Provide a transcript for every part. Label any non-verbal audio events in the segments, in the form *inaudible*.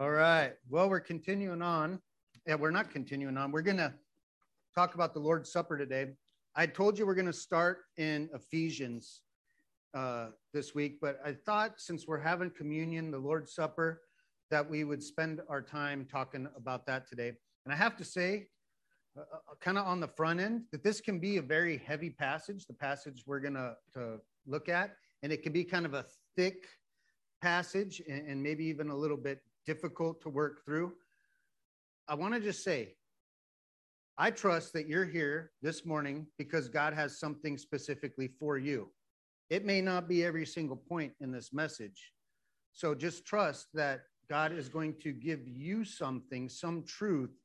All right. Well, we're continuing on. Yeah, we're not continuing on. We're going to talk about the Lord's Supper today. I told you we're going to start in Ephesians uh, this week, but I thought since we're having communion, the Lord's Supper, that we would spend our time talking about that today. And I have to say, uh, uh kind of on the front end, that this can be a very heavy passage, the passage we're going to look at, and it can be kind of a thick passage and, and maybe even a little bit difficult to work through. I want to just say, I trust that you're here this morning because God has something specifically for you. It may not be every single point in this message. So just trust that God is going to give you something, some truth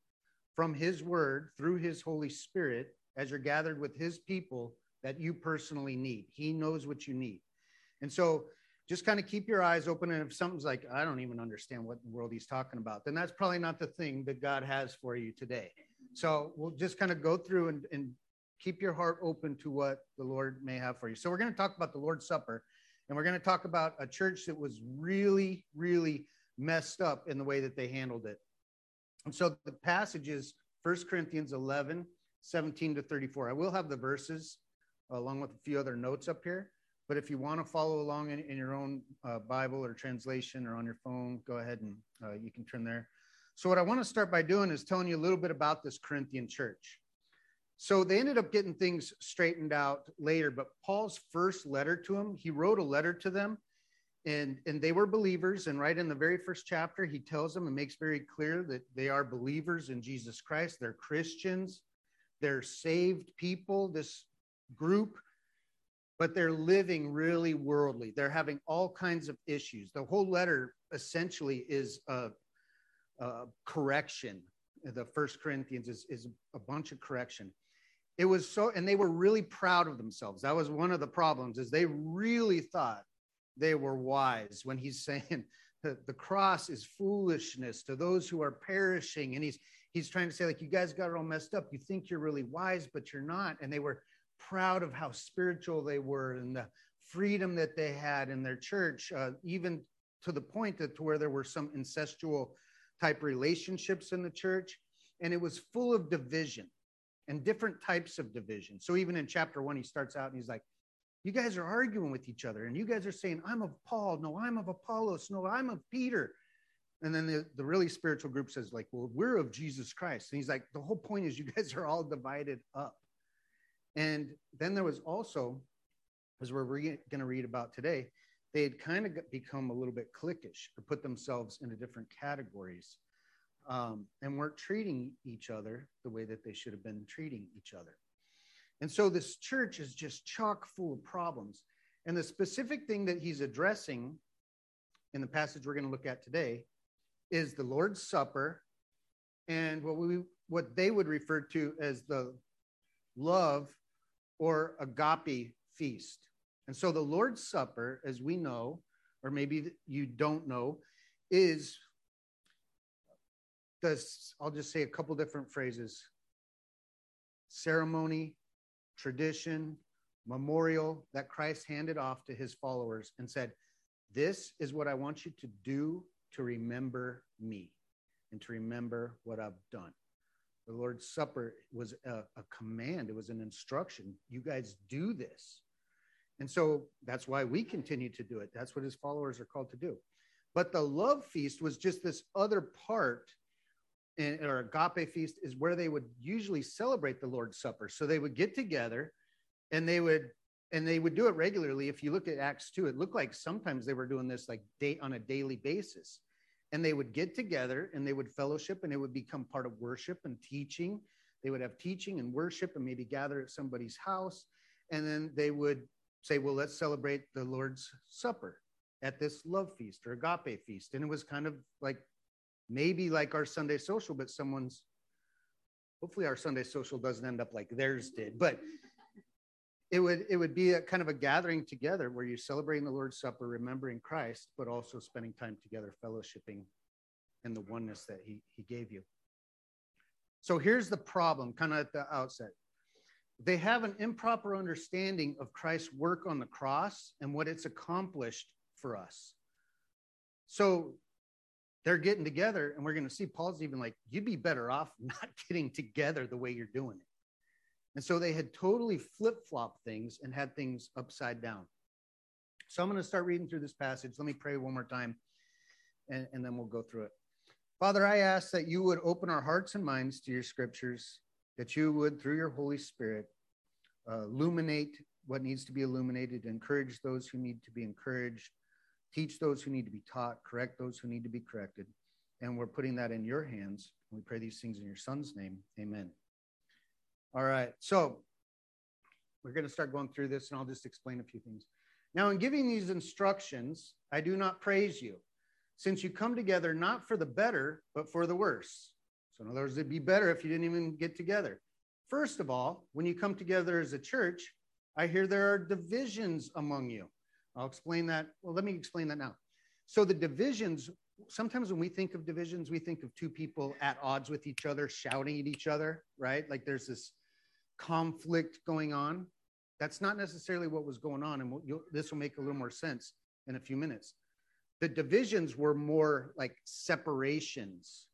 from His Word through His Holy Spirit as you're gathered with His people that you personally need. He knows what you need. And so just kind of keep your eyes open. And if something's like, I don't even understand what the world he's talking about, then that's probably not the thing that God has for you today. So we'll just kind of go through and, and keep your heart open to what the Lord may have for you. So we're going to talk about the Lord's Supper, and we're going to talk about a church that was really, really messed up in the way that they handled it. And so the passage is 1 Corinthians 11, 17 to 34. I will have the verses along with a few other notes up here. But if you want to follow along in, in your own uh, Bible or translation or on your phone, go ahead and uh, you can turn there. So, what I want to start by doing is telling you a little bit about this Corinthian church. So, they ended up getting things straightened out later, but Paul's first letter to them, he wrote a letter to them, and, and they were believers. And right in the very first chapter, he tells them and makes very clear that they are believers in Jesus Christ, they're Christians, they're saved people. This group but they're living really worldly. They're having all kinds of issues. The whole letter essentially is a, a correction. The First Corinthians is, is a bunch of correction. It was so, and they were really proud of themselves. That was one of the problems. Is they really thought they were wise when he's saying that the cross is foolishness to those who are perishing, and he's he's trying to say like you guys got it all messed up. You think you're really wise, but you're not. And they were proud of how spiritual they were and the freedom that they had in their church, uh, even to the point that to where there were some incestual type relationships in the church. And it was full of division and different types of division. So even in chapter one, he starts out and he's like, you guys are arguing with each other and you guys are saying, I'm of Paul. No, I'm of Apollos. No, I'm of Peter. And then the, the really spiritual group says, like, well, we're of Jesus Christ. And he's like, the whole point is you guys are all divided up. And then there was also, as we're re- going to read about today, they had kind of become a little bit cliquish or put themselves into different categories um, and weren't treating each other the way that they should have been treating each other. And so this church is just chock full of problems. And the specific thing that he's addressing in the passage we're going to look at today is the Lord's Supper and what we what they would refer to as the love or agape feast. And so the Lord's Supper, as we know, or maybe you don't know, is this, I'll just say a couple different phrases ceremony, tradition, memorial that Christ handed off to his followers and said, This is what I want you to do to remember me and to remember what I've done. The Lord's Supper was a, a command, it was an instruction. You guys do this. And so that's why we continue to do it. That's what his followers are called to do. But the love feast was just this other part, in, or agape feast is where they would usually celebrate the Lord's Supper. So they would get together and they would and they would do it regularly. If you look at Acts 2, it looked like sometimes they were doing this like day on a daily basis and they would get together and they would fellowship and it would become part of worship and teaching. They would have teaching and worship and maybe gather at somebody's house. And then they would say, well, let's celebrate the Lord's Supper at this love feast or agape feast. And it was kind of like maybe like our Sunday social, but someone's hopefully our Sunday social doesn't end up like theirs did. But it would it would be a kind of a gathering together where you're celebrating the Lord's Supper, remembering Christ, but also spending time together, fellowshipping in the oneness that He He gave you. So here's the problem, kind of at the outset. They have an improper understanding of Christ's work on the cross and what it's accomplished for us. So they're getting together, and we're going to see Paul's even like, you'd be better off *laughs* not getting together the way you're doing it. And so they had totally flip flopped things and had things upside down. So I'm going to start reading through this passage. Let me pray one more time, and, and then we'll go through it. Father, I ask that you would open our hearts and minds to your scriptures, that you would, through your Holy Spirit, uh, illuminate what needs to be illuminated, encourage those who need to be encouraged, teach those who need to be taught, correct those who need to be corrected. And we're putting that in your hands. We pray these things in your son's name. Amen. All right. So we're going to start going through this, and I'll just explain a few things. Now, in giving these instructions, I do not praise you, since you come together not for the better, but for the worse. So, in other words, it'd be better if you didn't even get together. First of all, when you come together as a church, I hear there are divisions among you. I'll explain that. Well, let me explain that now. So, the divisions, sometimes when we think of divisions, we think of two people at odds with each other, shouting at each other, right? Like there's this conflict going on. That's not necessarily what was going on. And this will make a little more sense in a few minutes. The divisions were more like separations.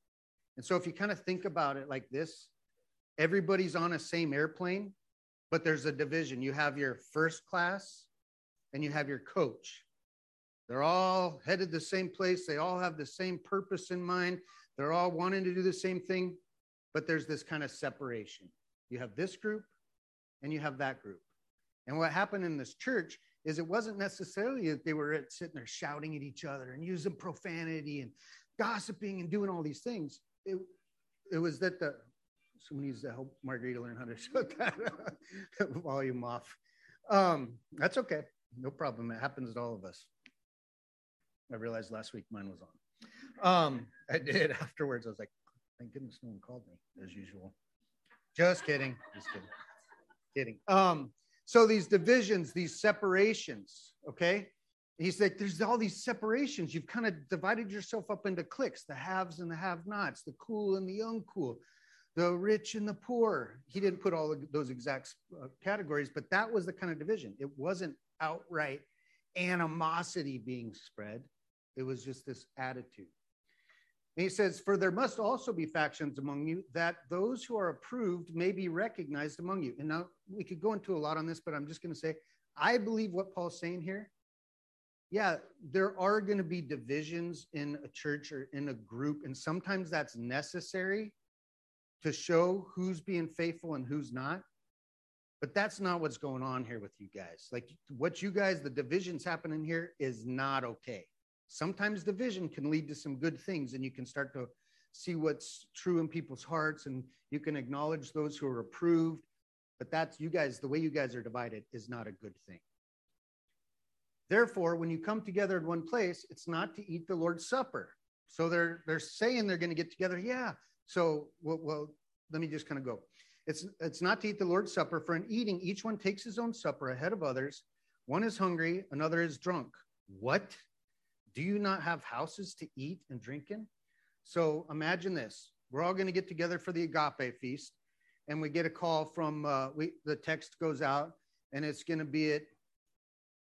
And so if you kind of think about it like this, everybody's on a same airplane, but there's a division. You have your first class and you have your coach. They're all headed the same place. They all have the same purpose in mind. They're all wanting to do the same thing, but there's this kind of separation. You have this group and you have that group. And what happened in this church is it wasn't necessarily that they were sitting there shouting at each other and using profanity and gossiping and doing all these things. It, it was that the someone needs to help Margarita learn how to *laughs* shut that *laughs* volume off. Um, that's okay. No problem. It happens to all of us. I realized last week mine was on. Um, I did *laughs* afterwards. I was like, thank goodness no one called me as usual. Just kidding. Just kidding. Kidding. Um, so these divisions, these separations, okay? He's like, there's all these separations. You've kind of divided yourself up into cliques, the haves and the have-nots, the cool and the uncool, the rich and the poor. He didn't put all those exact uh, categories, but that was the kind of division. It wasn't outright animosity being spread. It was just this attitude. And he says, For there must also be factions among you, that those who are approved may be recognized among you. And now we could go into a lot on this, but I'm just going to say, I believe what Paul's saying here. Yeah, there are going to be divisions in a church or in a group, and sometimes that's necessary to show who's being faithful and who's not. But that's not what's going on here with you guys. Like what you guys, the divisions happening here is not okay sometimes division can lead to some good things and you can start to see what's true in people's hearts and you can acknowledge those who are approved. But that's you guys the way you guys are divided is not a good thing. Therefore when you come together in one place it's not to eat the lord's supper. So they're they're saying they're going to get together. Yeah. So well, well let me just kind of go. It's it's not to eat the lord's supper for in eating each one takes his own supper ahead of others. One is hungry another is drunk. What do you not have houses to eat and drink in? So imagine this. We're all going to get together for the agape feast, and we get a call from uh, we, the text goes out, and it's going to be at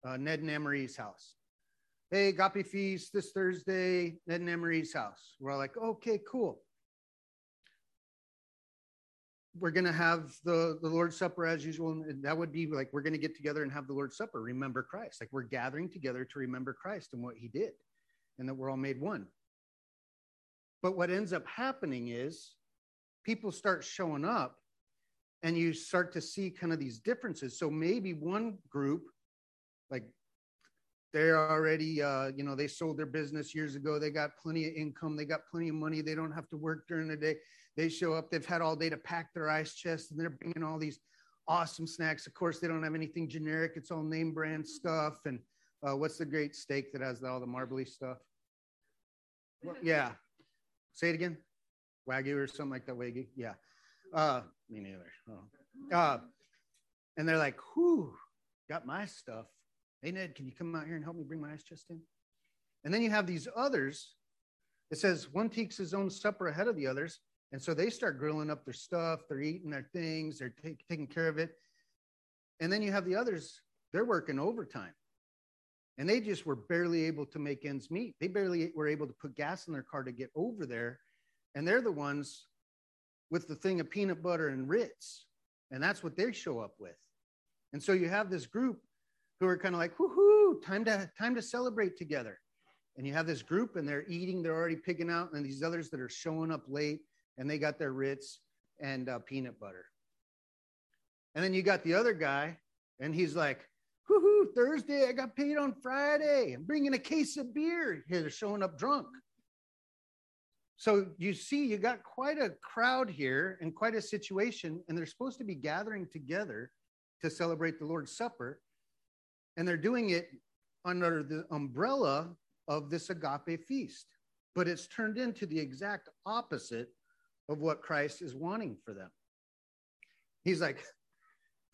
uh, Ned and Emery's house. Hey, agape feast this Thursday, Ned and Emery's house. We're all like, okay, cool. We're going to have the, the Lord's Supper as usual. And that would be like, we're going to get together and have the Lord's Supper, remember Christ. Like we're gathering together to remember Christ and what he did and that we're all made one. But what ends up happening is people start showing up and you start to see kind of these differences. So maybe one group, like they're already, uh, you know, they sold their business years ago. They got plenty of income. They got plenty of money. They don't have to work during the day. They show up. They've had all day to pack their ice chest and they're bringing all these awesome snacks. Of course, they don't have anything generic. It's all name brand stuff. And uh, what's the great steak that has all the marbly stuff? Well, yeah. Say it again. Wagyu or something like that. Wagyu. Yeah. Uh, me neither. Oh. Uh, and they're like, whew, got my stuff. Hey, Ned, can you come out here and help me bring my ice chest in? And then you have these others. It says one takes his own supper ahead of the others. And so they start grilling up their stuff. They're eating their things. They're take, taking care of it. And then you have the others, they're working overtime. And they just were barely able to make ends meet. They barely were able to put gas in their car to get over there. And they're the ones with the thing of peanut butter and Ritz. And that's what they show up with. And so you have this group who are kind of like, whoo, time to time to celebrate together. And you have this group and they're eating, they're already picking out, and these others that are showing up late and they got their Ritz and uh, peanut butter. And then you got the other guy, and he's like, Thursday, I got paid on Friday. I'm bringing a case of beer. They're showing up drunk. So you see, you got quite a crowd here and quite a situation, and they're supposed to be gathering together to celebrate the Lord's Supper. And they're doing it under the umbrella of this agape feast. But it's turned into the exact opposite of what Christ is wanting for them. He's like,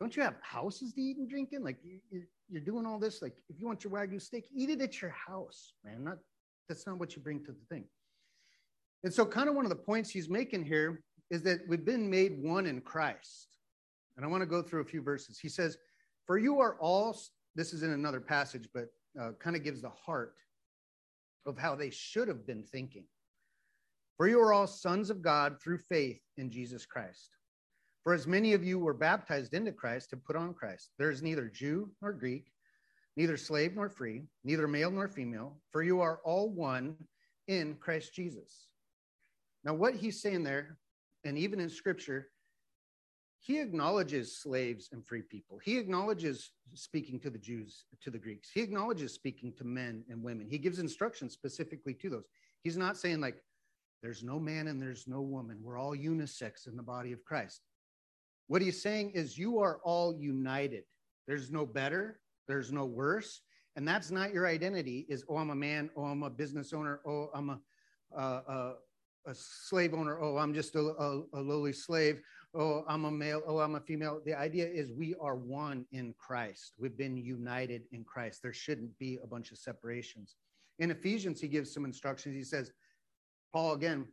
Don't you have houses to eat and drink in? Like, you're doing all this. Like, if you want your Wagyu steak, eat it at your house, man. Not, that's not what you bring to the thing. And so, kind of one of the points he's making here is that we've been made one in Christ. And I want to go through a few verses. He says, For you are all, this is in another passage, but uh, kind of gives the heart of how they should have been thinking. For you are all sons of God through faith in Jesus Christ. For as many of you were baptized into Christ have put on Christ. There is neither Jew nor Greek, neither slave nor free, neither male nor female, for you are all one in Christ Jesus. Now, what he's saying there, and even in scripture, he acknowledges slaves and free people. He acknowledges speaking to the Jews, to the Greeks. He acknowledges speaking to men and women. He gives instructions specifically to those. He's not saying, like, there's no man and there's no woman. We're all unisex in the body of Christ. What he's saying is, you are all united. There's no better, there's no worse. And that's not your identity is, oh, I'm a man, oh, I'm a business owner, oh, I'm a, uh, a slave owner, oh, I'm just a, a, a lowly slave, oh, I'm a male, oh, I'm a female. The idea is we are one in Christ. We've been united in Christ. There shouldn't be a bunch of separations. In Ephesians, he gives some instructions. He says, Paul, again,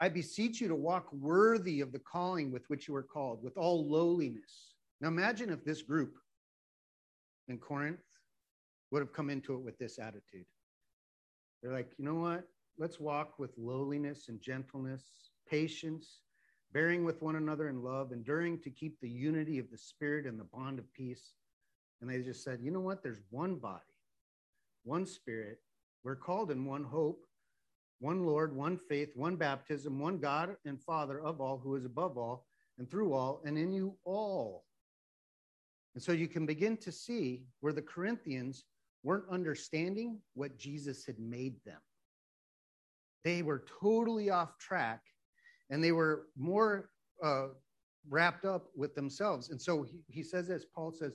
I beseech you to walk worthy of the calling with which you were called, with all lowliness. Now imagine if this group in Corinth would have come into it with this attitude. They're like, you know what? Let's walk with lowliness and gentleness, patience, bearing with one another in love, enduring to keep the unity of the Spirit and the bond of peace. And they just said, you know what? There's one body, one Spirit. We're called in one hope, one Lord, one faith, one baptism, one God and Father of all, who is above all and through all and in you all. And so you can begin to see where the Corinthians weren't understanding what Jesus had made them. They were totally off track and they were more uh, wrapped up with themselves. And so he, he says this Paul says,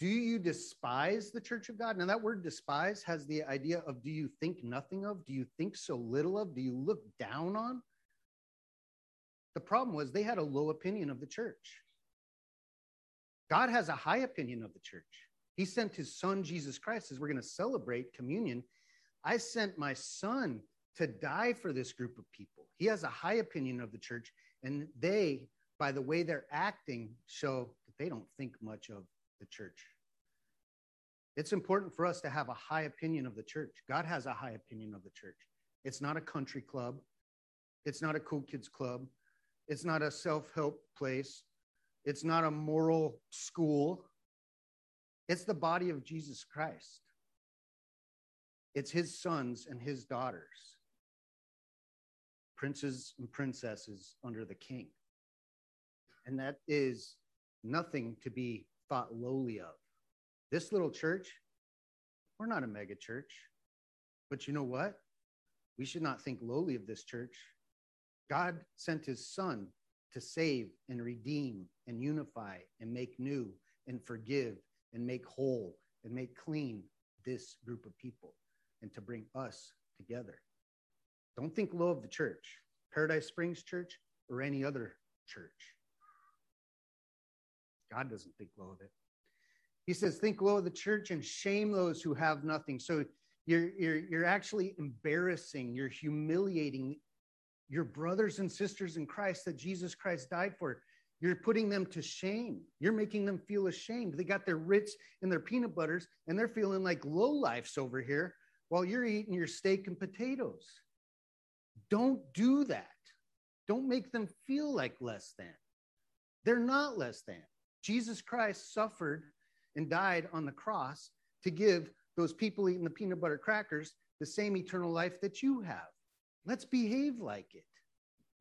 Do you despise the church of God? Now, that word despise has the idea of do you think nothing of? Do you think so little of? Do you look down on? The problem was they had a low opinion of the church. God has a high opinion of the church. He sent his son, Jesus Christ, as we're going to celebrate communion. I sent my son to die for this group of people. He has a high opinion of the church, and they, by the way they're acting, show that they don't think much of the church. It's important for us to have a high opinion of the church. God has a high opinion of the church. It's not a country club, it's not a cool kids club, it's not a self help place, it's not a moral school. It's the body of Jesus Christ. It's his sons and his daughters princes and princesses under the king. And that is nothing to be thought lowly of. This little church, we're not a mega church. But you know what? We should not think lowly of this church. God sent his son to save and redeem and unify and make new and forgive and make whole and make clean this group of people and to bring us together. Don't think low of the church, Paradise Springs Church, or any other church. God doesn't think low of it. He says, think low of the church and shame those who have nothing. So you're, you're, you're actually embarrassing, you're humiliating your brothers and sisters in Christ that Jesus Christ died for. You're putting them to shame. You're making them feel ashamed. They got their Ritz and their peanut butters, and they're feeling like low lifes over here while you're eating your steak and potatoes. Don't do that. Don't make them feel like less than. They're not less than. Jesus Christ suffered and died on the cross to give those people eating the peanut butter crackers the same eternal life that you have. Let's behave like it.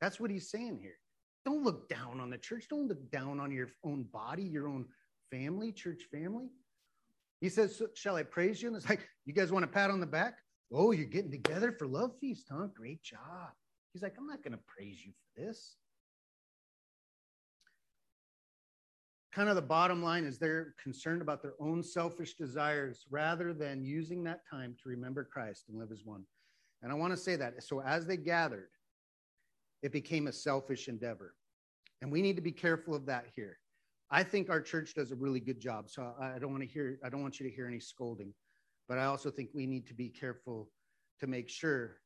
That's what he's saying here. Don't look down on the church. Don't look down on your own body, your own family, church family. He says, Shall I praise you? And it's like, You guys want a pat on the back? Oh, you're getting together for Love Feast, huh? Great job. He's like, I'm not going to praise you for this. Kind of the bottom line is they're concerned about their own selfish desires rather than using that time to remember Christ and live as one. And I want to say that. So as they gathered, it became a selfish endeavor. And we need to be careful of that here. I think our church does a really good job. So I don't want to hear, I don't want you to hear any scolding. But I also think we need to be careful to make sure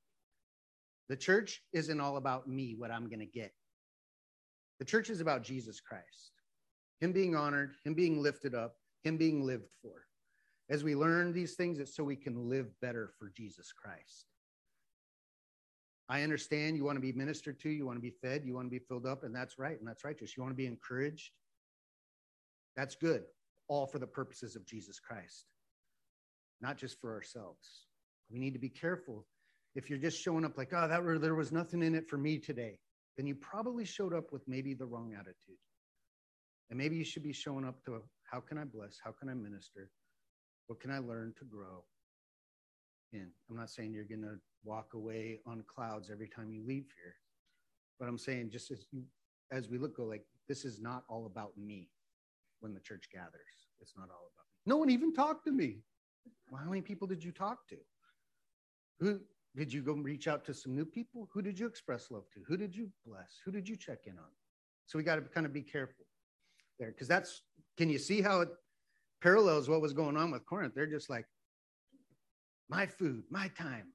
the church isn't all about me, what I'm going to get. The church is about Jesus Christ, Him being honored, Him being lifted up, Him being lived for. As we learn these things, it's so we can live better for Jesus Christ. I understand you want to be ministered to, you want to be fed, you want to be filled up, and that's right, and that's righteous. You want to be encouraged. That's good, all for the purposes of Jesus Christ, not just for ourselves. We need to be careful. If you're just showing up like, oh, that there was nothing in it for me today, then you probably showed up with maybe the wrong attitude. And maybe you should be showing up to how can I bless? How can I minister? What can I learn to grow in? I'm not saying you're going to walk away on clouds every time you leave here. But I'm saying just as you, as we look, go like this is not all about me when the church gathers. It's not all about me. No one even talked to me. Well, how many people did you talk to? Who did you go reach out to some new people? Who did you express love to? Who did you bless? Who did you check in on? So we got to kind of be careful there because that's can you see how it parallels what was going on with Corinth? They're just like, my food, my time,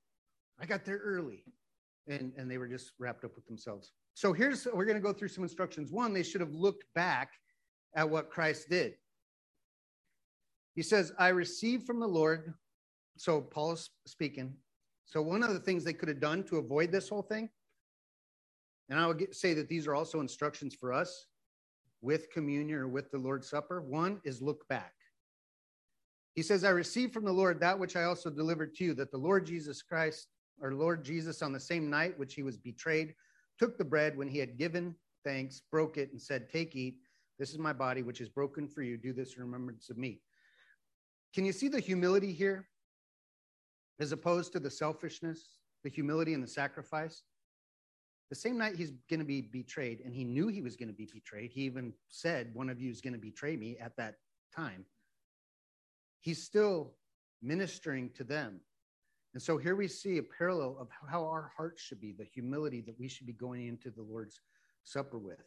I got there early. And, and they were just wrapped up with themselves. So here's, we're going to go through some instructions. One, they should have looked back at what Christ did. He says, I received from the Lord. So Paul is speaking. So one of the things they could have done to avoid this whole thing, and I would get, say that these are also instructions for us with communion or with the Lord's Supper. One is look back. He says, I received from the Lord that which I also delivered to you, that the Lord Jesus Christ, our Lord Jesus, on the same night which he was betrayed, took the bread when he had given thanks, broke it, and said, Take, eat. This is my body, which is broken for you. Do this in remembrance of me. Can you see the humility here as opposed to the selfishness, the humility and the sacrifice? The same night he's going to be betrayed, and he knew he was going to be betrayed. He even said, One of you is going to betray me at that time. He's still ministering to them. And so here we see a parallel of how our hearts should be, the humility that we should be going into the Lord's Supper with.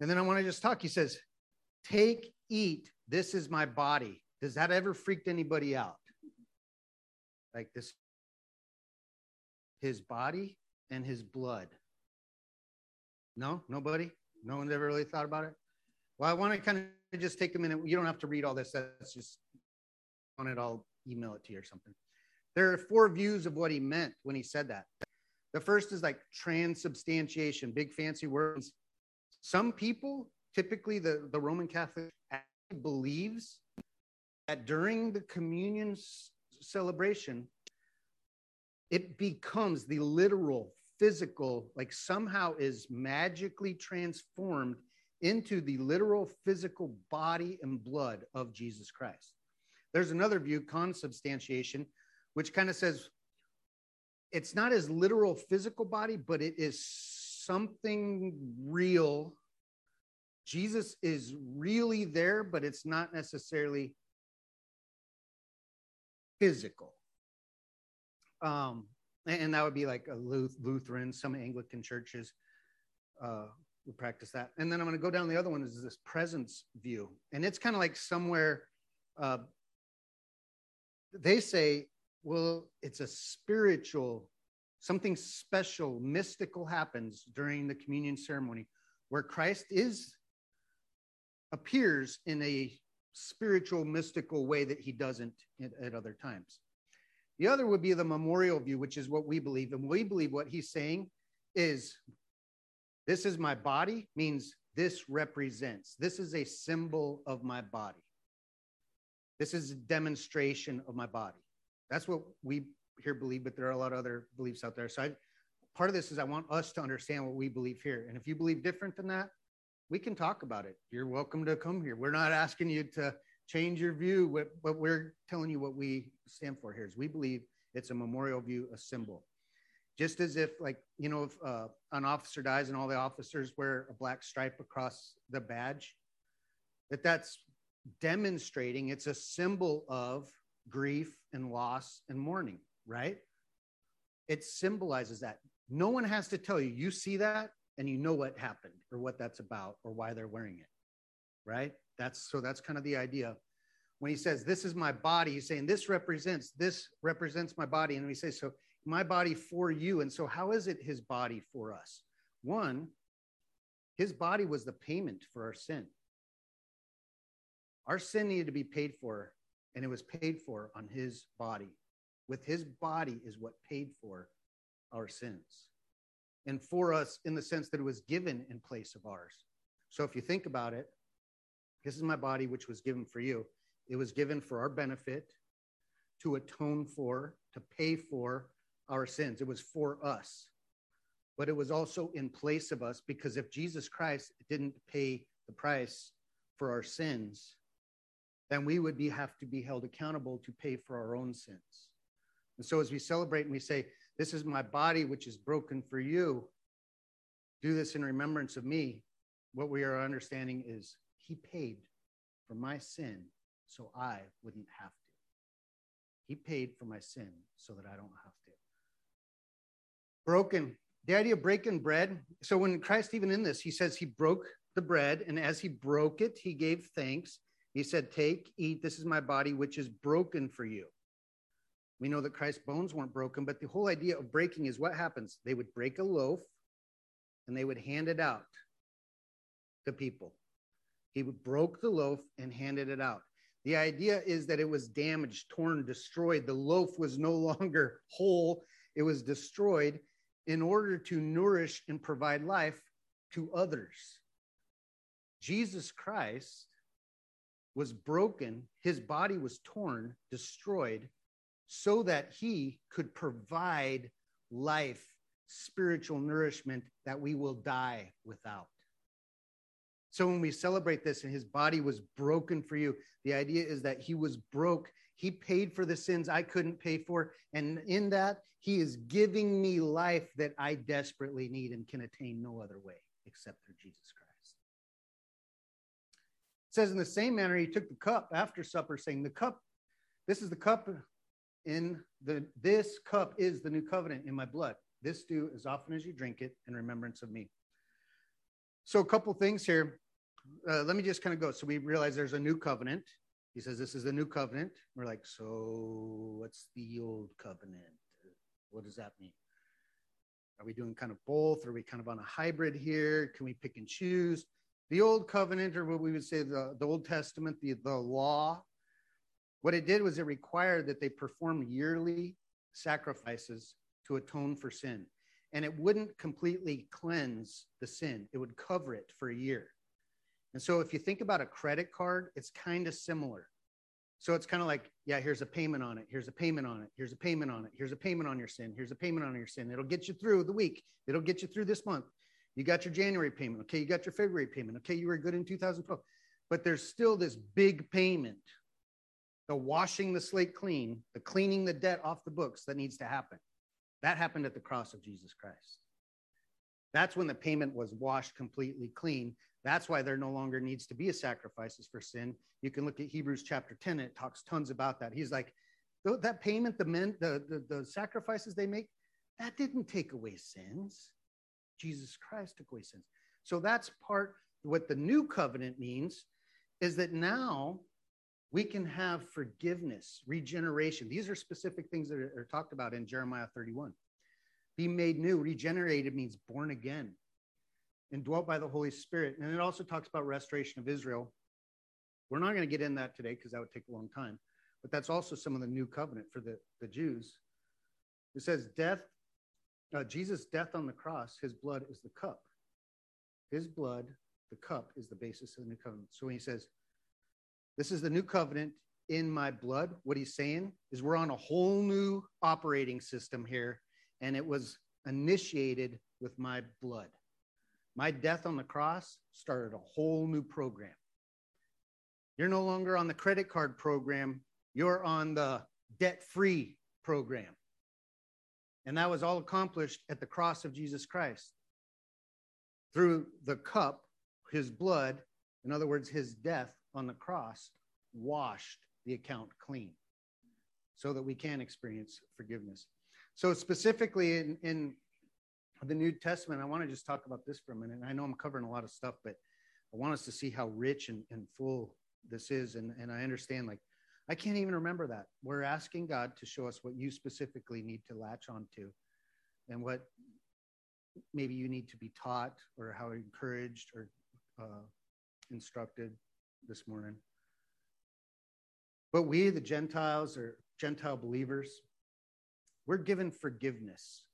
And then I want to just talk. He says, Take, eat, this is my body. Does that ever freaked anybody out? Like this, his body and his blood. No, nobody? No one's ever really thought about it? Well, I want to kind of just take a minute. You don't have to read all this. That's just on it. I'll email it to you or something. There are four views of what he meant when he said that. The first is like transubstantiation, big fancy words. Some people, typically the, the Roman Catholic, believes that during the communion celebration, it becomes the literal, physical, like somehow is magically transformed into the literal, physical body and blood of Jesus Christ. There's another view, consubstantiation, which kind of says it's not as literal physical body, but it is something real. Jesus is really there, but it's not necessarily physical. Um, and that would be like a Lutheran, some Anglican churches uh, would practice that. And then I'm going to go down the other one is this presence view. And it's kind of like somewhere uh, they say well, it's a spiritual, something special, mystical happens during the communion ceremony where Christ is appears in a spiritual, mystical way that he doesn't at, at other times. The other would be the memorial view, which is what we believe. And we believe what he's saying is this is my body, means this represents, this is a symbol of my body. This is a demonstration of my body. That's what we here believe, but there are a lot of other beliefs out there. So I, part of this is I want us to understand what we believe here. And if you believe different than that, we can talk about it. You're welcome to come here. We're not asking you to change your view, but we're telling you what we stand for here is we believe it's a memorial view, a symbol. Just as if, like, you know, if uh, an officer dies and all the officers wear a black stripe across the badge, that that's demonstrating it's a symbol of grief and loss and mourning, right? It symbolizes that. No one has to tell you. You see that and you know what happened or what that's about or why they're wearing it, right? That's so that's kind of the idea. When he says, This is my body, he's saying, This represents, this represents my body. And we say, So my body for you. And so, how is it his body for us? One, his body was the payment for our sin. Our sin needed to be paid for, and it was paid for on his body. With his body is what paid for our sins. And for us, in the sense that it was given in place of ours. So if you think about it, this is my body, which was given for you. It was given for our benefit, to atone for, to pay for our sins. It was for us. But it was also in place of us because if Jesus Christ didn't pay the price for our sins, then we would be, have to be held accountable to pay for our own sins. And so as we celebrate and we say, This is my body, which is broken for you, do this in remembrance of me, what we are understanding is He paid for my sin so I wouldn't have to. He paid for my sin so that I don't have to. Broken. The idea of breaking bread. So when Christ, even in this, he says he broke the bread, and as he broke it, he gave thanks he said, Take, eat, this is my body, which is broken for you. We know that Christ's bones weren't broken, but the whole idea of breaking is what happens. They would break a loaf and they would hand it out to people. He broke the loaf and handed it out. The idea is that it was damaged, torn, destroyed. The loaf was no *laughs* longer whole, it was destroyed in order to nourish and provide life to others. Jesus Christ was broken, his body was torn, destroyed, so that he could provide life, spiritual nourishment that we will die without. So when we celebrate this and his body was broken for you, the idea is that he was broke. He paid for the sins I couldn't pay for. And in that, he is giving me life that I desperately need and can attain no other way except through Jesus Christ It says in the same manner he took the cup after supper saying the cup this is the cup in the this cup is the new covenant in my blood this do as often as you drink it in remembrance of me so a couple things here uh, let me just kind of go. So we realize there's a new covenant. He says this is the new covenant. We're like so what's the old covenant? What does that mean? Are we doing kind of both? Are we kind of on a hybrid here? Can we pick and choose? The old covenant, or what we would say the, the Old Testament, the, the law, what it did was it required that they perform yearly sacrifices to atone for sin. And it wouldn't completely cleanse the sin, it would cover it for a year. And so if you think about a credit card, it's kind of similar. So it's kind of like, yeah, here's a payment on it. Here's a payment on it. Here's a payment on it. Here's a payment on your sin. Here's a payment on your sin. It'll get you through the week. It'll get you through this month. You got your January payment. Okay. You got your February payment. Okay. You were good in 2012. But there's still this big payment the washing the slate clean, the cleaning the debt off the books that needs to happen. That happened at the cross of Jesus Christ. That's when the payment was washed completely clean. That's why there no longer needs to be a sacrifices for sin. You can look at Hebrews chapter 10, it talks tons about that. He's like, that payment, the men, the, the, the sacrifices they make, that didn't take away sins. Jesus Christ took away sins. So that's part what the new covenant means is that now we can have forgiveness, regeneration. These are specific things that are, are talked about in Jeremiah 31. Be made new, regenerated means born again. Indwelt by the Holy Spirit. And it also talks about restoration of Israel. We're not going to get in that today because that would take a long time. But that's also some of the new covenant for the, the Jews. It says, death, uh, Jesus' death on the cross, his blood is the cup. His blood, the cup, is the basis of the new covenant. So when he says, This is the new covenant in my blood, what he's saying is we're on a whole new operating system here, and it was initiated with my blood. My death on the cross started a whole new program. You're no longer on the credit card program, you're on the debt free program. And that was all accomplished at the cross of Jesus Christ through the cup, his blood, in other words, his death on the cross, washed the account clean so that we can experience forgiveness. So, specifically in, in the New Testament, I want to just talk about this for a minute. I know I'm covering a lot of stuff, but I want us to see how rich and, and full this is. And, and I understand, like, I can't even remember that. We're asking God to show us what you specifically need to latch onto and what maybe you need to be taught or how encouraged or uh, instructed this morning. But we, the Gentiles or Gentile believers, we're given forgiveness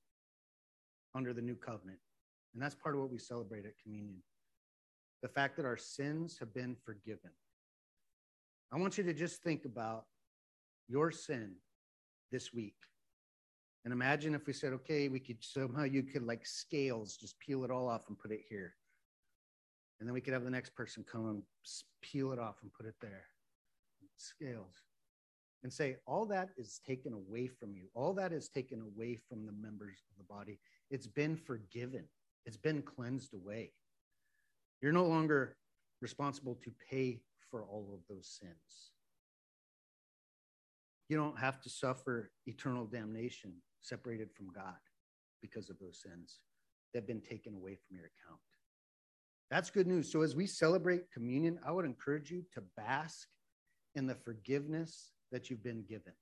under the new covenant. And that's part of what we celebrate at communion the fact that our sins have been forgiven. I want you to just think about your sin this week. And imagine if we said, okay, we could somehow you could like scales, just peel it all off and put it here. And then we could have the next person come and peel it off and put it there. Scales. And say, all that is taken away from you. All that is taken away from the members of the body. It's been forgiven, it's been cleansed away. You're no longer responsible to pay for all of those sins. You don't have to suffer eternal damnation separated from God because of those sins. that have been taken away from your account. That's good news. So, as we celebrate communion, I would encourage you to bask in the forgiveness that you've been given.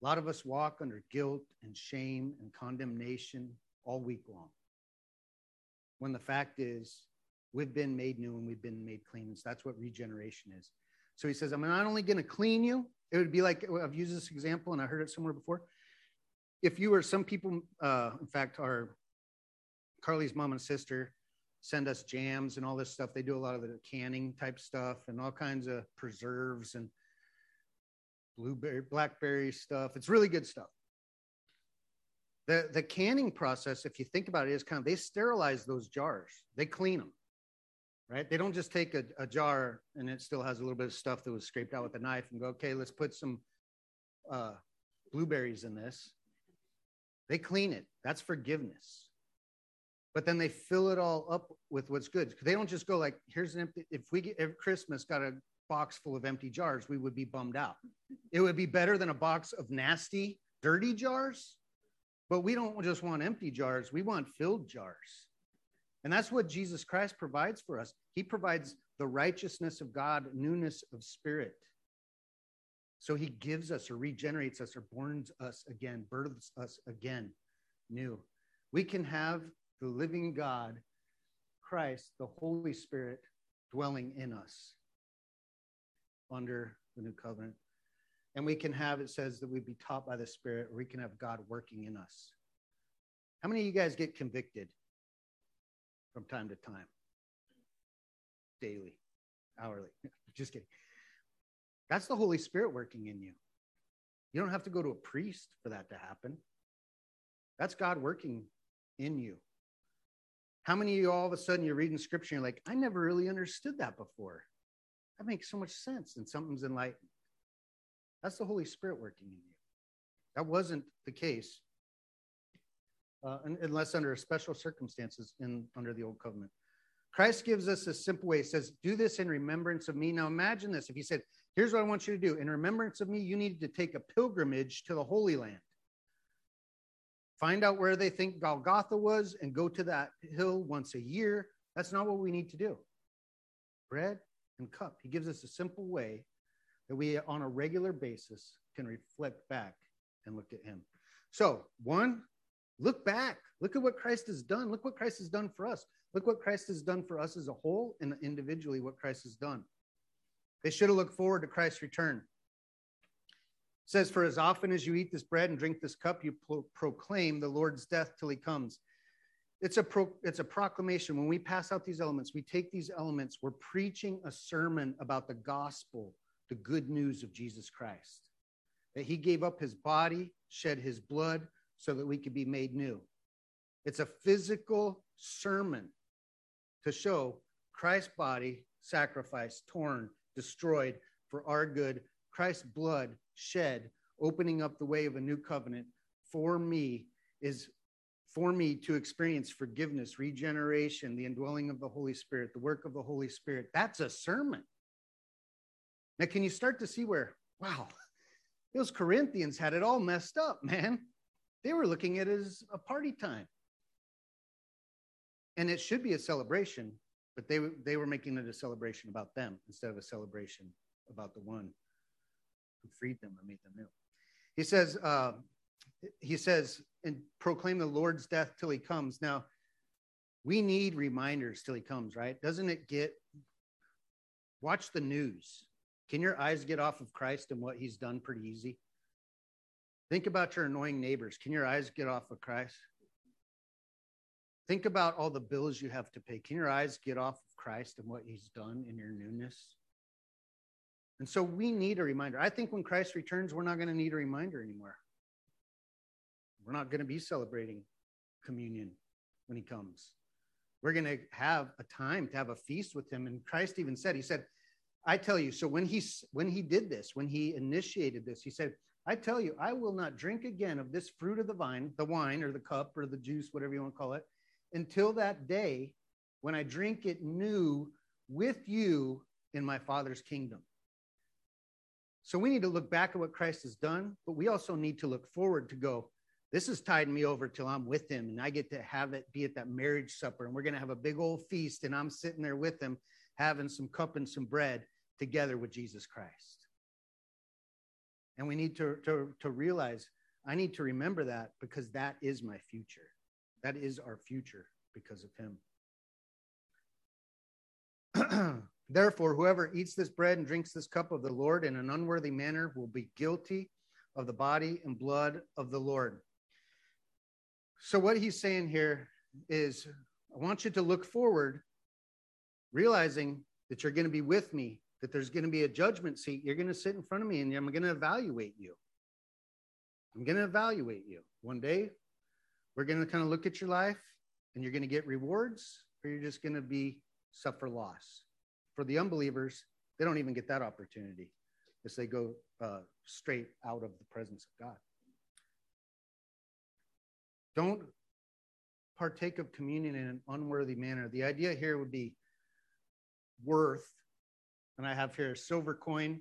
A lot of us walk under guilt and shame and condemnation all week long. When the fact is, we've been made new and we've been made clean. So that's what regeneration is. So he says, I'm not only going to clean you, it would be like I've used this example and I heard it somewhere before if you were some people, uh, in fact, our Carly's mom and sister send us jams and all this stuff. They do a lot of the canning type stuff and all kinds of preserves and blueberry, blackberry stuff. It's really good stuff. The, the canning process, if you think about it, is kind of they sterilize those jars, they clean them, right? They don't just take a, a jar and it still has a little bit of stuff that was scraped out with a knife and go, okay, let's put some uh, blueberries in this they clean it. That's forgiveness. But then they fill it all up with what's good. They don't just go like, here's an empty. If we get if Christmas got a box full of empty jars, we would be bummed out. It would be better than a box of nasty, dirty jars. But we don't just want empty jars, we want filled jars. And that's what Jesus Christ provides for us. He provides the righteousness of God, newness of spirit. So he gives us or regenerates us or borns us again, births us again new. We can have the living God, Christ, the Holy Spirit dwelling in us under the new covenant. And we can have, it says that we be taught by the Spirit, or we can have God working in us. How many of you guys get convicted from time to time? Daily, hourly. *laughs* Just kidding. That's the Holy Spirit working in you. You don't have to go to a priest for that to happen. That's God working in you. How many of you all of a sudden you're reading scripture and you're like, I never really understood that before? That makes so much sense and something's enlightened. That's the Holy Spirit working in you. That wasn't the case uh, unless under special circumstances in under the old covenant. Christ gives us a simple way. He says, Do this in remembrance of me. Now imagine this. If he said, Here's what I want you to do. In remembrance of me, you need to take a pilgrimage to the Holy Land. Find out where they think Golgotha was and go to that hill once a year. That's not what we need to do. Bread and cup. He gives us a simple way that we, on a regular basis, can reflect back and look at Him. So, one, Look back. Look at what Christ has done. Look what Christ has done for us. Look what Christ has done for us as a whole and individually what Christ has done. They should have looked forward to Christ's return. It says, For as often as you eat this bread and drink this cup, you pro- proclaim the Lord's death till he comes. It's a, pro- it's a proclamation. When we pass out these elements, we take these elements, we're preaching a sermon about the gospel, the good news of Jesus Christ. That he gave up his body, shed his blood so that we could be made new. It's a physical sermon to show Christ's body sacrificed, torn, destroyed for our good, Christ's blood shed, opening up the way of a new covenant for me is for me to experience forgiveness, regeneration, the indwelling of the Holy Spirit, the work of the Holy Spirit. That's a sermon. Now, can you start to see where, wow, *laughs* those Corinthians had it all messed up, man? They were looking at it as a party time. And it should be a celebration, but they, they were making it a celebration about them instead of a celebration about the one who freed them and made them new. He says, uh, he says, and proclaim the Lord's death till he comes. Now, we need reminders till he comes, right? Doesn't it get, watch the news. Can your eyes get off of Christ and what he's done pretty easy? Think about your annoying neighbors. Can your eyes get off of Christ? Think about all the bills you have to pay. Can your eyes get off of Christ and what he's done in your newness? And so we need a reminder. I think when Christ returns, we're not going to need a reminder anymore. We're not going to be celebrating communion when he comes. We're going to have a time to have a feast with him. And Christ even said, He said, I tell you, so when he when he did this, when he initiated this, he said, I tell you, I will not drink again of this fruit of the vine, the wine or the cup or the juice, whatever you want to call it, until that day when I drink it new with you in my Father's kingdom. So we need to look back at what Christ has done, but we also need to look forward to go, this has tide me over till I'm with him and I get to have it be at that marriage supper and we're going to have a big old feast and I'm sitting there with him having some cup and some bread together with Jesus Christ. And we need to, to, to realize I need to remember that because that is my future. That is our future because of him. *clears throat* Therefore, whoever eats this bread and drinks this cup of the Lord in an unworthy manner will be guilty of the body and blood of the Lord. So, what he's saying here is, I want you to look forward, realizing that you're going to be with me, that there's going to be a judgment seat. You're going to sit in front of me and I'm going to evaluate you. I'm going to evaluate you. One day, we're going to kind of look at your life and you're going to get rewards, or you're just going to be suffer loss. For the unbelievers, they don't even get that opportunity as they go uh, straight out of the presence of God. Don't partake of communion in an unworthy manner. The idea here would be worth, and I have here a silver coin,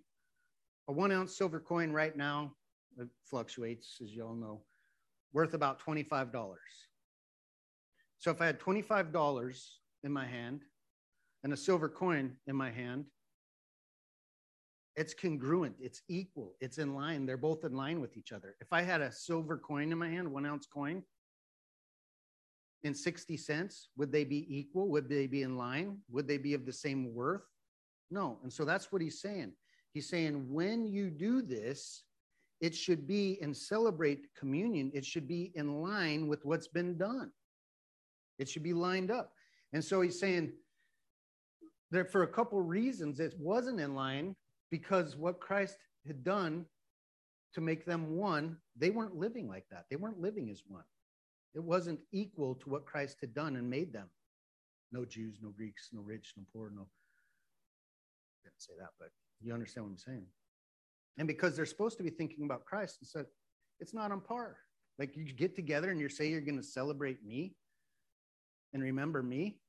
a one ounce silver coin right now, it fluctuates, as you all know, worth about $25. So if I had $25 in my hand and a silver coin in my hand, it's congruent, it's equal, it's in line. They're both in line with each other. If I had a silver coin in my hand, one ounce coin, in 60 cents, would they be equal? Would they be in line? Would they be of the same worth? No. And so that's what he's saying. He's saying, when you do this, it should be and celebrate communion, it should be in line with what's been done. It should be lined up. And so he's saying that for a couple reasons, it wasn't in line because what Christ had done to make them one, they weren't living like that. They weren't living as one. It wasn't equal to what Christ had done and made them. No Jews, no Greeks, no rich, no poor, no. Didn't say that, but you understand what I'm saying. And because they're supposed to be thinking about Christ, and said, it's not on par. Like you get together and you say you're going to celebrate me and remember me,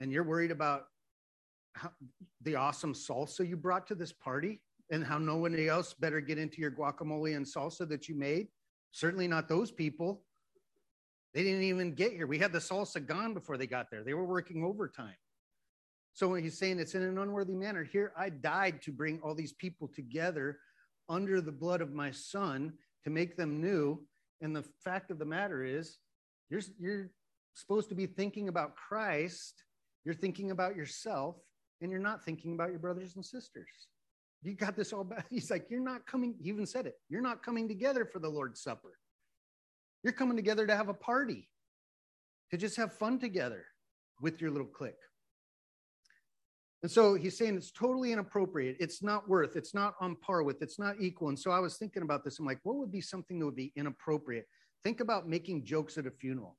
and you're worried about how, the awesome salsa you brought to this party and how nobody else better get into your guacamole and salsa that you made Certainly not those people. They didn't even get here. We had the salsa gone before they got there. They were working overtime. So when he's saying it's in an unworthy manner, here I died to bring all these people together under the blood of my son to make them new. And the fact of the matter is, you're, you're supposed to be thinking about Christ, you're thinking about yourself, and you're not thinking about your brothers and sisters. You got this all bad. *laughs* He's like, You're not coming, he even said it, you're not coming together for the Lord's Supper. You're coming together to have a party, to just have fun together with your little clique. And so he's saying it's totally inappropriate. It's not worth, it's not on par with, it's not equal. And so I was thinking about this. I'm like, what would be something that would be inappropriate? Think about making jokes at a funeral.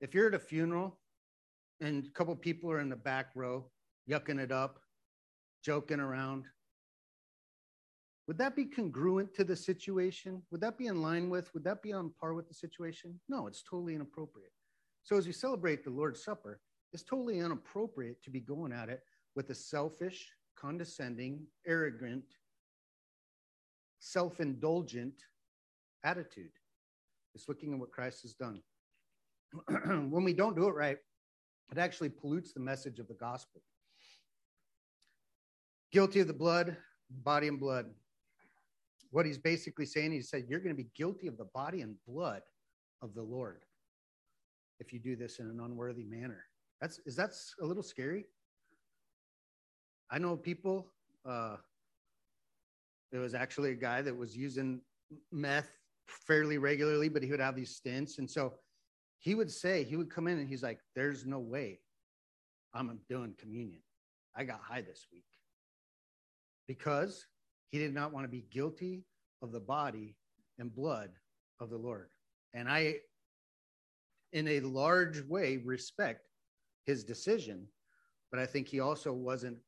If you're at a funeral and a couple people are in the back row, yucking it up, joking around, would that be congruent to the situation? Would that be in line with, would that be on par with the situation? No, it's totally inappropriate. So as we celebrate the Lord's Supper, it's totally inappropriate to be going at it with a selfish, condescending, arrogant, self indulgent attitude. It's looking at what Christ has done. *clears throat* when we don't do it right, it actually pollutes the message of the gospel. Guilty of the blood, body and blood. What he's basically saying, he said, You're going to be guilty of the body and blood of the Lord if you do this in an unworthy manner. That's is that a little scary? I know people. Uh, there was actually a guy that was using meth fairly regularly, but he would have these stints, and so he would say he would come in and he's like, "There's no way I'm doing communion. I got high this week because he did not want to be guilty of the body and blood of the Lord." And I, in a large way, respect his decision. But I think he also wasn't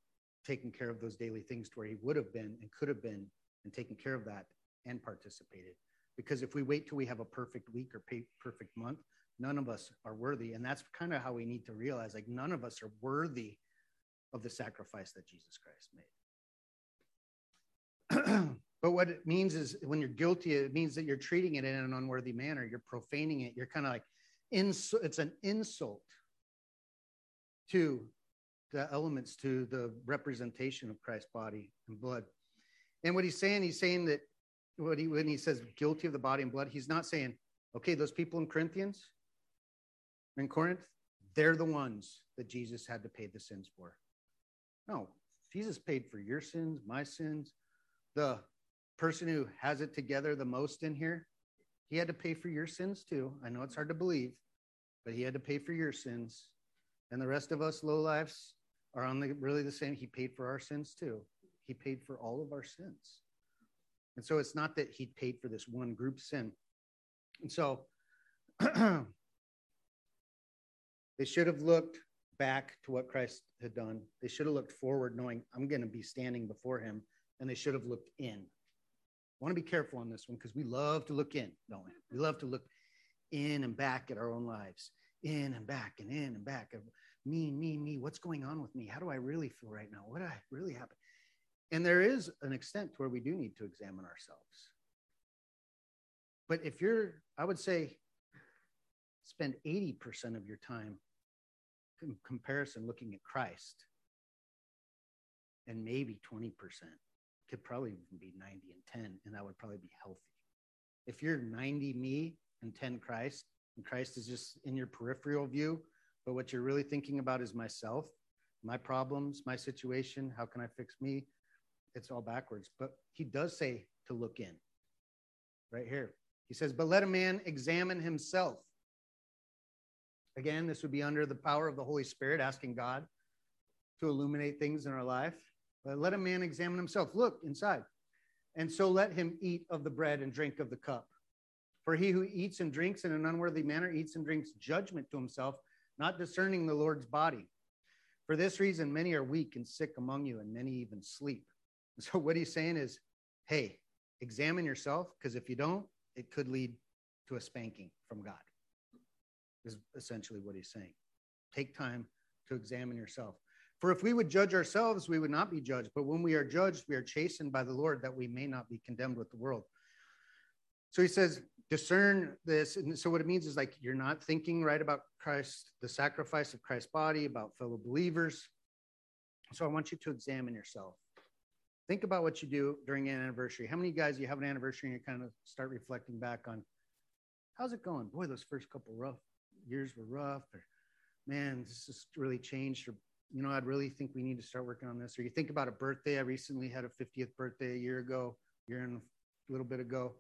taking care of those daily things to where he would have been and could have been and taken care of that and participated. Because if we wait till we have a perfect week or perfect month, none of us are worthy. And that's kind of how we need to realize like none of us are worthy of the sacrifice that Jesus Christ made. *clears throat* but what it means is when you're guilty, it means that you're treating it in an unworthy manner. You're profaning it. You're kind of like, ins- it's an insult to the elements to the representation of Christ's body and blood. And what he's saying, he's saying that what he, when he says guilty of the body and blood, he's not saying, okay, those people in Corinthians, in Corinth, they're the ones that Jesus had to pay the sins for. No, Jesus paid for your sins, my sins. The person who has it together the most in here, he had to pay for your sins too. I know it's hard to believe, but he had to pay for your sins and the rest of us low lives are on the really the same. He paid for our sins too. He paid for all of our sins. And so it's not that he paid for this one group sin. And so *clears throat* they should have looked back to what Christ had done. They should have looked forward, knowing I'm going to be standing before him, and they should have looked in. I want to be careful on this one because we love to look in, don't we? We love to look in and back at our own lives in and back and in and back of me, me, me. What's going on with me? How do I really feel right now? What I really happen? And there is an extent to where we do need to examine ourselves. But if you're, I would say, spend 80% of your time in comparison looking at Christ, and maybe 20% could probably even be 90 and 10, and that would probably be healthy. If you're 90 me and 10 Christ, and Christ is just in your peripheral view, but what you're really thinking about is myself, my problems, my situation. How can I fix me? It's all backwards. But he does say to look in right here. He says, But let a man examine himself. Again, this would be under the power of the Holy Spirit, asking God to illuminate things in our life. But let a man examine himself. Look inside. And so let him eat of the bread and drink of the cup. For he who eats and drinks in an unworthy manner eats and drinks judgment to himself, not discerning the Lord's body. For this reason, many are weak and sick among you, and many even sleep. *laughs* So, what he's saying is, hey, examine yourself, because if you don't, it could lead to a spanking from God, is essentially what he's saying. Take time to examine yourself. For if we would judge ourselves, we would not be judged. But when we are judged, we are chastened by the Lord that we may not be condemned with the world. So he says, discern this. And so what it means is like you're not thinking right about Christ, the sacrifice of Christ's body, about fellow believers. So I want you to examine yourself. Think about what you do during an anniversary. How many guys you have an anniversary and you kind of start reflecting back on how's it going? Boy, those first couple rough years were rough. Or man, this has really changed. Or you know, I'd really think we need to start working on this. Or you think about a birthday. I recently had a 50th birthday a year ago, year and a little bit ago.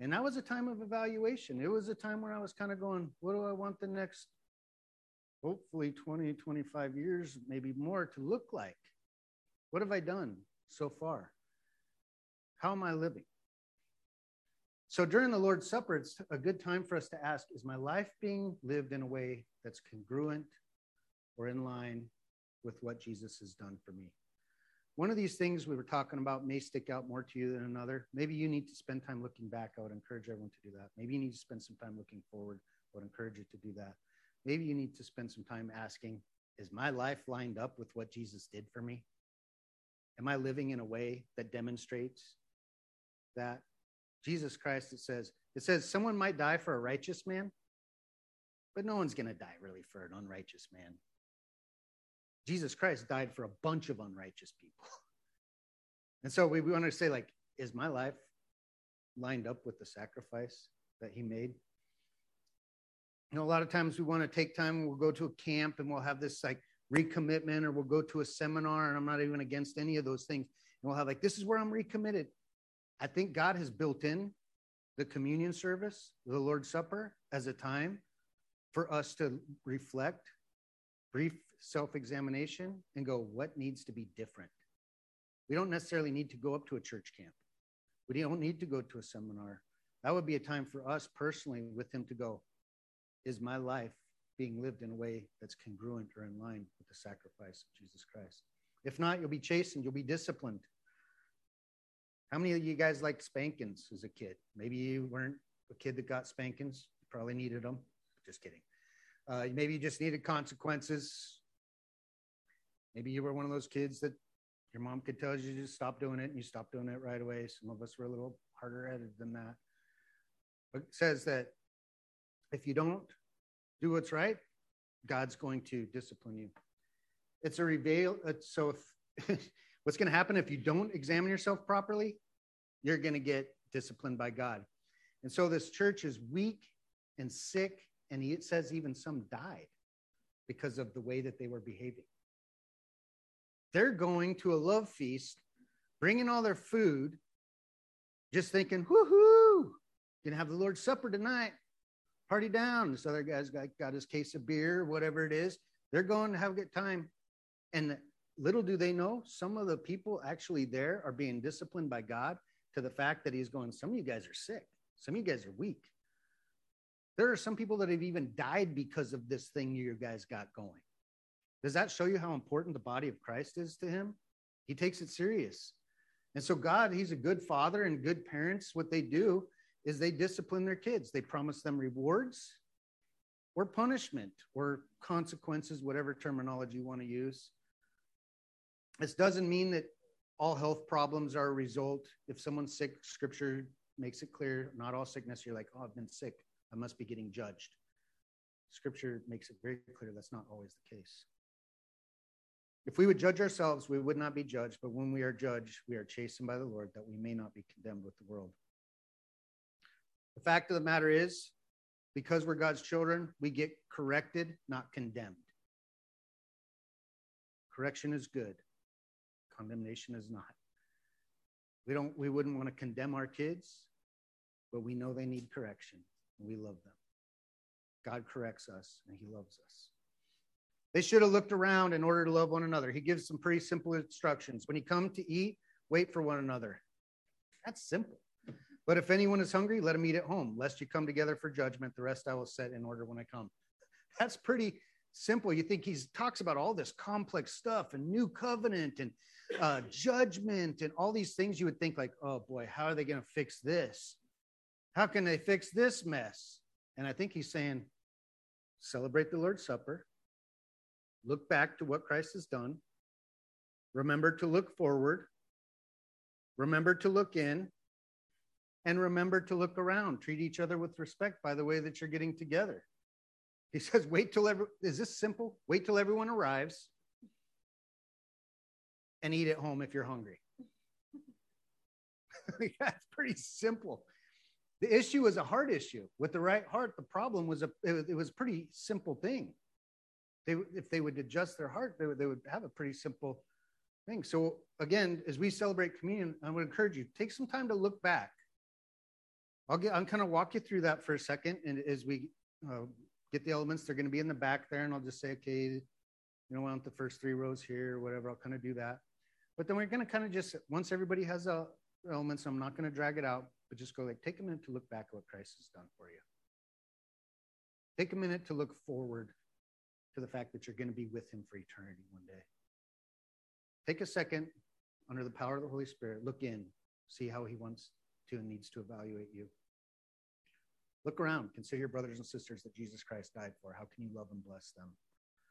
And that was a time of evaluation. It was a time where I was kind of going, what do I want the next, hopefully 20, 25 years, maybe more to look like? What have I done so far? How am I living? So during the Lord's Supper, it's a good time for us to ask Is my life being lived in a way that's congruent or in line with what Jesus has done for me? One of these things we were talking about may stick out more to you than another. Maybe you need to spend time looking back. I would encourage everyone to do that. Maybe you need to spend some time looking forward. I would encourage you to do that. Maybe you need to spend some time asking Is my life lined up with what Jesus did for me? Am I living in a way that demonstrates that? Jesus Christ, it says, it says someone might die for a righteous man, but no one's going to die really for an unrighteous man. Jesus Christ died for a bunch of unrighteous people. *laughs* And so we, we want to say, like, is my life lined up with the sacrifice that he made? You know, a lot of times we want to take time, we'll go to a camp and we'll have this like recommitment, or we'll go to a seminar, and I'm not even against any of those things. And we'll have like, this is where I'm recommitted. I think God has built in the communion service, the Lord's Supper, as a time for us to reflect, brief self examination, and go, what needs to be different? We don't necessarily need to go up to a church camp. We don't need to go to a seminar. That would be a time for us personally with Him to go, is my life being lived in a way that's congruent or in line with the sacrifice of Jesus Christ? If not, you'll be chastened, you'll be disciplined. How many of you guys liked spankings as a kid? Maybe you weren't a kid that got spankings, you probably needed them. Just kidding. Uh, maybe you just needed consequences. Maybe you were one of those kids that your mom could tell you to stop doing it and you stop doing it right away. Some of us were a little harder headed than that. But it says that if you don't do what's right, God's going to discipline you. It's a reveal. So if *laughs* what's going to happen if you don't examine yourself properly, you're going to get disciplined by God. And so this church is weak and sick, and it says even some died because of the way that they were behaving. They're going to a love feast, bringing all their food, just thinking, woohoo, gonna have the Lord's Supper tonight. Party down. This other guy's got, got his case of beer, whatever it is. They're going to have a good time. And little do they know, some of the people actually there are being disciplined by God to the fact that He's going, some of you guys are sick. Some of you guys are weak. There are some people that have even died because of this thing you guys got going. Does that show you how important the body of Christ is to him? He takes it serious. And so, God, He's a good father and good parents. What they do is they discipline their kids, they promise them rewards or punishment or consequences, whatever terminology you want to use. This doesn't mean that all health problems are a result. If someone's sick, scripture makes it clear not all sickness, you're like, oh, I've been sick. I must be getting judged. Scripture makes it very clear that's not always the case. If we would judge ourselves, we would not be judged, but when we are judged, we are chastened by the Lord that we may not be condemned with the world. The fact of the matter is, because we're God's children, we get corrected, not condemned. Correction is good, condemnation is not. We don't we wouldn't want to condemn our kids, but we know they need correction we love them. God corrects us and he loves us. They should have looked around in order to love one another. He gives some pretty simple instructions. When you come to eat, wait for one another. That's simple. But if anyone is hungry, let him eat at home, lest you come together for judgment. The rest I will set in order when I come. *laughs* That's pretty simple. You think he talks about all this complex stuff and new covenant and uh, judgment and all these things. You would think like, oh boy, how are they going to fix this? How can they fix this mess? And I think he's saying, celebrate the Lord's Supper, look back to what Christ has done, remember to look forward, remember to look in, and remember to look around. Treat each other with respect by the way that you're getting together. He *laughs* says, wait till every, is this simple? Wait till everyone arrives and eat at home if you're hungry. *laughs* That's pretty simple. The issue was a heart issue. With the right heart, the problem was a it was, a pretty simple thing. They if they would adjust their heart, they would, they would have a pretty simple thing. So again, as we celebrate communion, I would encourage you take some time to look back. I'll get I'm kind of walk you through that for a second, and as we uh, get the elements, they're going to be in the back there, and I'll just say, okay, you know, want the first three rows here, or whatever. I'll kind of do that. But then we're going to kind of just once everybody has a elements, I'm not going to drag it out, but just go like take a minute to look back at what Christ has done for you. Take a minute to look forward to the fact that you're going to be with him for eternity one day. Take a second under the power of the Holy Spirit, look in, see how he wants to and needs to evaluate you. Look around, consider your brothers and sisters that Jesus Christ died for. How can you love and bless them?